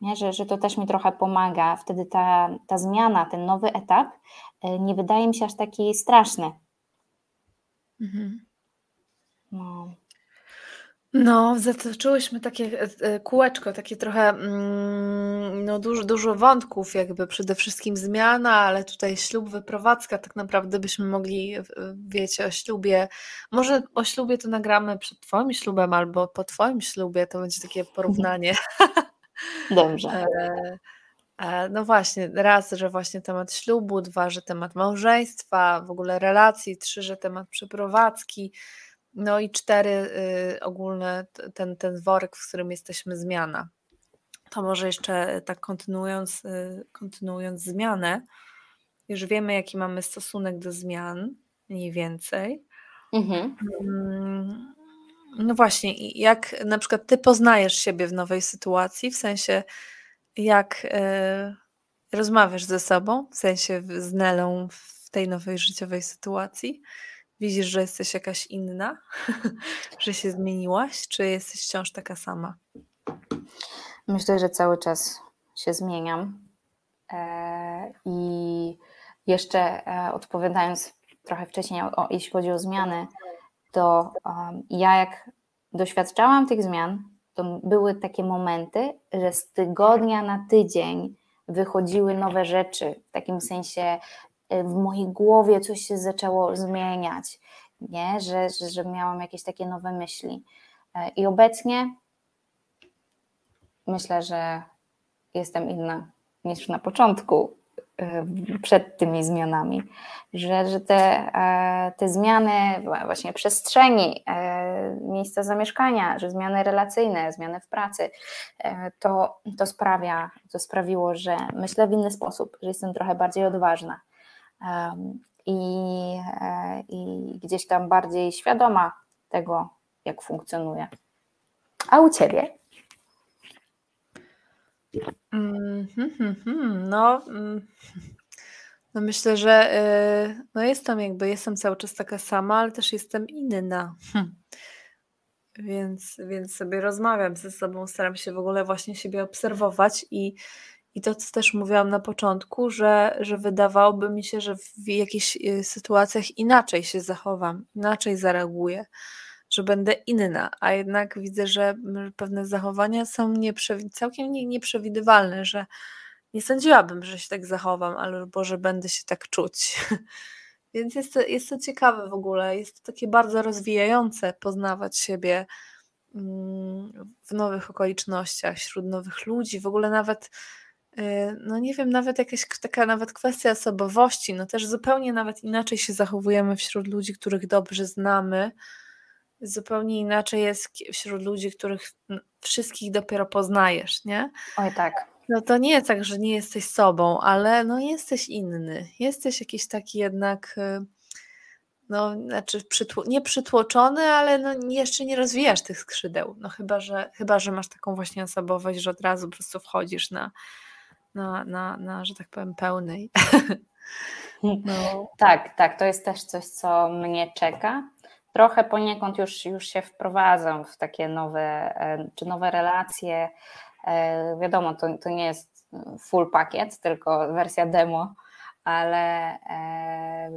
nie? Że, że to też mi trochę pomaga. Wtedy ta, ta zmiana, ten nowy etap e, nie wydaje mi się aż taki straszny. Mhm. No. No, zatoczyłyśmy takie e, e, kółeczko, takie trochę mm, no, dużo, dużo wątków, jakby przede wszystkim zmiana, ale tutaj ślub, wyprowadzka, tak naprawdę byśmy mogli, wiecie, o ślubie, może o ślubie to nagramy przed Twoim ślubem albo po Twoim ślubie, to będzie takie porównanie. (laughs) Dobrze. E, e, no właśnie, raz, że właśnie temat ślubu, dwa, że temat małżeństwa, w ogóle relacji, trzy, że temat przeprowadzki, no i cztery, y, ogólny ten, ten worek, w którym jesteśmy zmiana. To może jeszcze tak kontynuując, y, kontynuując zmianę, już wiemy, jaki mamy stosunek do zmian, mniej więcej. Mhm. Mm, no właśnie, jak na przykład ty poznajesz siebie w nowej sytuacji, w sensie jak y, rozmawiasz ze sobą, w sensie z Nelą w tej nowej życiowej sytuacji, widzisz, że jesteś jakaś inna, (laughs) że się zmieniłaś, czy jesteś wciąż taka sama? Myślę, że cały czas się zmieniam. E, I jeszcze e, odpowiadając trochę wcześniej, o, jeśli chodzi o zmiany, to um, ja jak doświadczałam tych zmian, to były takie momenty, że z tygodnia na tydzień wychodziły nowe rzeczy, w takim sensie w mojej głowie coś się zaczęło zmieniać, nie? Że, że, że miałam jakieś takie nowe myśli. E, I obecnie myślę, że jestem inna niż na początku Y, przed tymi zmianami, że, że te, e, te zmiany właśnie przestrzeni, e, miejsca zamieszkania, że zmiany relacyjne, zmiany w pracy, to, to sprawia, to sprawiło, że myślę w inny sposób, że jestem trochę bardziej odważna i, i gdzieś tam bardziej świadoma tego, jak funkcjonuje. A u Ciebie? Hmm, hmm, hmm. No, mm, no myślę, że y, no jestem jakby, jestem cały czas taka sama, ale też jestem inna. Hm. Więc, więc sobie rozmawiam ze sobą, staram się w ogóle właśnie siebie obserwować i, i to, co też mówiłam na początku, że, że wydawałoby mi się, że w jakichś y, sytuacjach inaczej się zachowam, inaczej zareaguję że będę inna, a jednak widzę, że pewne zachowania są nieprzewi- całkiem nie, nieprzewidywalne, że nie sądziłabym, że się tak zachowam, albo że będę się tak czuć. (laughs) Więc jest to, jest to ciekawe w ogóle, jest to takie bardzo rozwijające poznawać siebie mm, w nowych okolicznościach, wśród nowych ludzi, w ogóle nawet no nie wiem, nawet jakaś taka nawet kwestia osobowości, no też zupełnie nawet inaczej się zachowujemy wśród ludzi, których dobrze znamy, zupełnie inaczej jest wśród ludzi, których wszystkich dopiero poznajesz, nie? Oj tak. No to nie jest tak, że nie jesteś sobą, ale no jesteś inny. Jesteś jakiś taki jednak, y, no znaczy przytło, nie przytłoczony, ale no jeszcze nie rozwijasz tych skrzydeł. No chyba, że, chyba, że masz taką właśnie osobowość, że od razu po prostu wchodzisz na, na, na, na że tak powiem, pełnej. No. Tak, tak, to jest też coś, co mnie czeka trochę poniekąd już, już się wprowadzam w takie nowe, e, czy nowe relacje. E, wiadomo, to, to nie jest full pakiet, tylko wersja demo, ale e,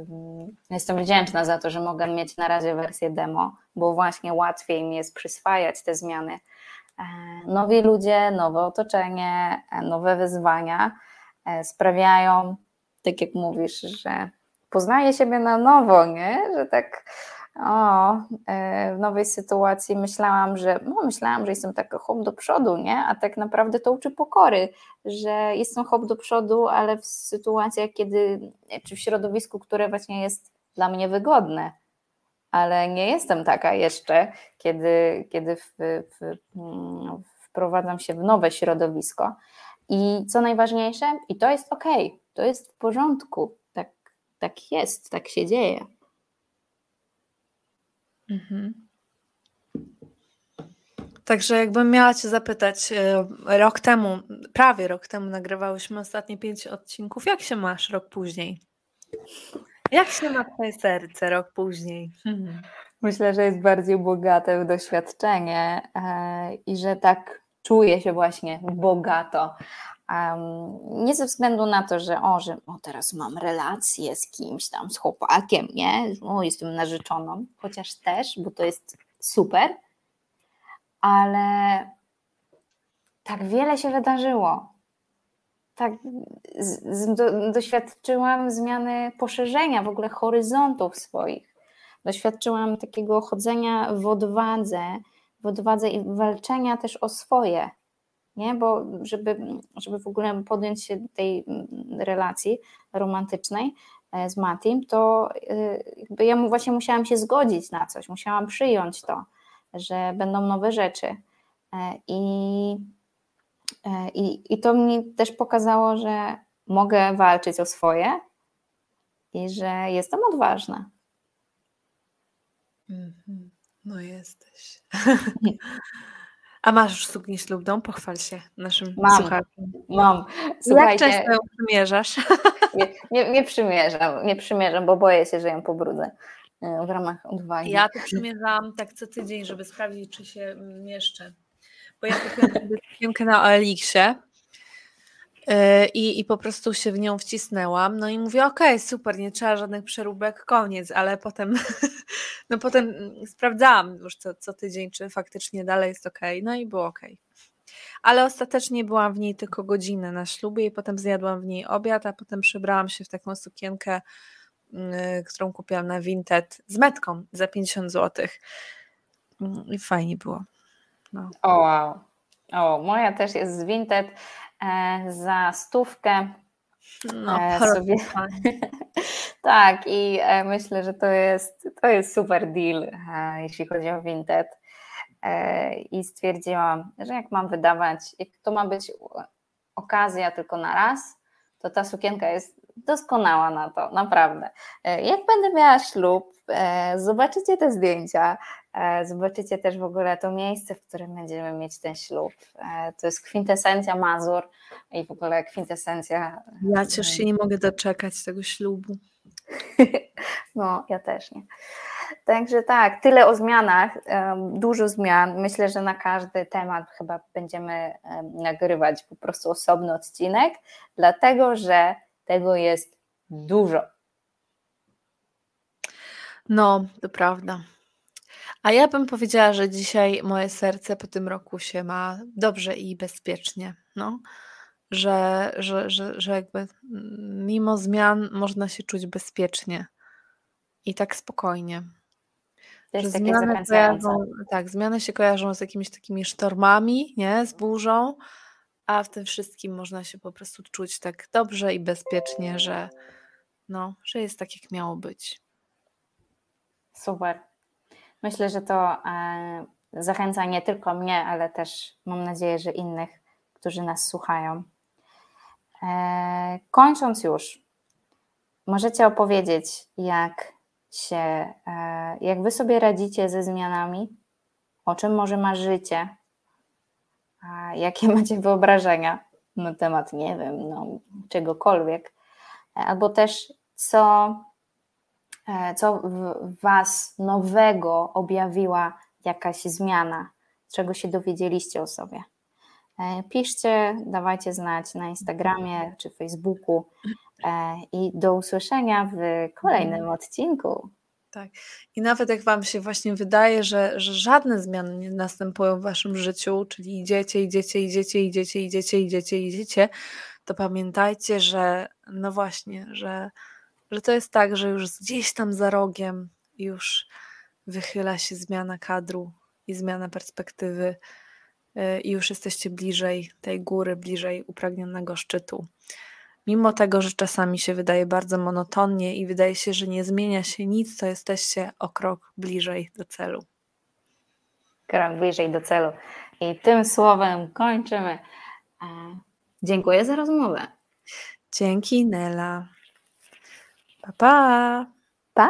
jestem wdzięczna za to, że mogę mieć na razie wersję demo, bo właśnie łatwiej mi jest przyswajać te zmiany. Nowi ludzie, nowe otoczenie, nowe wyzwania sprawiają, tak jak mówisz, że poznaję siebie na nowo, nie? Że tak o, e, w nowej sytuacji myślałam, że no, myślałam, że jestem taka hop do przodu, nie? A tak naprawdę to uczy pokory, że jestem hop do przodu, ale w sytuacjach, kiedy, czy w środowisku, które właśnie jest dla mnie wygodne, ale nie jestem taka jeszcze, kiedy, kiedy w, w, mm, wprowadzam się w nowe środowisko. I co najważniejsze, i to jest ok, to jest w porządku, tak jest, tak się dzieje. Mhm. Także jakbym miała Cię zapytać, e, rok temu, prawie rok temu nagrywałyśmy ostatnie pięć odcinków. Jak się masz rok później? Jak się ma Twoje serce rok później? Mhm. Myślę, że jest bardziej bogate w doświadczenie e, i że tak czuję się właśnie bogato. Um, nie ze względu na to, że o, że o, teraz mam relację z kimś tam, z chłopakiem, nie? O, jestem narzeczoną, chociaż też, bo to jest super, ale tak wiele się wydarzyło. Tak, z, do, doświadczyłam zmiany poszerzenia w ogóle horyzontów swoich. Doświadczyłam takiego chodzenia w odwadze, w odwadze i walczenia też o swoje nie? Bo żeby, żeby w ogóle podjąć się tej relacji romantycznej e, z Matim, to e, jakby ja właśnie musiałam się zgodzić na coś, musiałam przyjąć to, że będą nowe rzeczy. E, I, i, i to mi też pokazało, że mogę walczyć o swoje i że jestem odważna. Mhm. No jesteś. (laughs) A masz już suknię ślubną? Pochwal się naszym mam, słuchaczom. Mam. Słuchajcie, Jak często ją przymierzasz? (laughs) Nie, nie, nie, przymierzam, nie przymierzam, bo boję się, że ją pobrudzę e, w ramach odwagi. Ja to przymierzam tak co tydzień, żeby sprawdzić, czy się mieszczę. Bo ja kupiłam sukienkę na OLX-ie E, I, I po prostu się w nią wcisnęłam. No i mówię, okej, okay, super, nie trzeba żadnych przeróbek, koniec, ale potem, (laughs) no potem sprawdzałam już co, co tydzień, czy faktycznie dalej jest ok. No i było ok. Ale ostatecznie byłam w niej tylko godzinę na ślubie i potem zjadłam w niej obiad, a potem przebrałam się w taką sukienkę, yy, którą kupiłam na Vinted z metką za 50 zł. Mm, I fajnie było. No. O wow. O, moja też jest z Vinted. E, za stówkę. No, e, sobie... (laughs) tak, i e, myślę, że to jest, to jest super deal, jeśli chodzi o Vinted. I stwierdziłam, że jak mam wydawać, jak to ma być okazja tylko na raz, to ta sukienka jest doskonała na to, naprawdę. Jak będę miała ślub, zobaczycie te zdjęcia, zobaczycie też w ogóle to miejsce, w którym będziemy mieć ten ślub. E, to jest kwintesencja Mazur i w ogóle kwintesencja. Ja też się nie mogę doczekać tego ślubu. (laughs) No, ja też nie. Także tak, tyle o zmianach, dużo zmian. Myślę, że na każdy temat chyba będziemy nagrywać po prostu osobny odcinek, dlatego że tego jest dużo. No, to prawda. A ja bym powiedziała, że dzisiaj moje serce po tym roku się ma dobrze i bezpiecznie. No. Że, że, że, że jakby mimo zmian można się czuć bezpiecznie i tak spokojnie. Że zmiany, kojarzą, tak, zmiany się kojarzą z jakimiś takimi sztormami, nie? z burzą, a w tym wszystkim można się po prostu czuć tak dobrze i bezpiecznie, że, no, że jest tak, jak miało być. Super. Myślę, że to e, zachęca nie tylko mnie, ale też mam nadzieję, że innych, którzy nas słuchają. E, kończąc już, możecie opowiedzieć, jak się, e, jak wy sobie radzicie ze zmianami, o czym może marzycie, jakie (laughs) macie wyobrażenia na temat, nie wiem, no, czegokolwiek, albo też co co w Was nowego objawiła jakaś zmiana, czego się dowiedzieliście o sobie. E, piszcie, dawajcie znać na Instagramie czy Facebooku e, i do usłyszenia w kolejnym mhm. odcinku. Tak. I nawet jak Wam się właśnie wydaje, że, że żadne zmiany nie następują w Waszym życiu, czyli idziecie, idziecie, idziecie, idziecie, idziecie, idziecie, idziecie, to pamiętajcie, że no właśnie, że że to jest tak, że już gdzieś tam za rogiem już wychyla się zmiana kadru i zmiana perspektywy y, i już jesteście bliżej tej góry, bliżej upragnionego szczytu. Mimo tego, że czasami się wydaje bardzo monotonnie i wydaje się, że nie zmienia się nic, to jesteście o krok bliżej do celu. Krok bliżej do celu. I tym słowem kończymy. E, dziękuję za rozmowę. Dzięki, Nela. 爸爸爸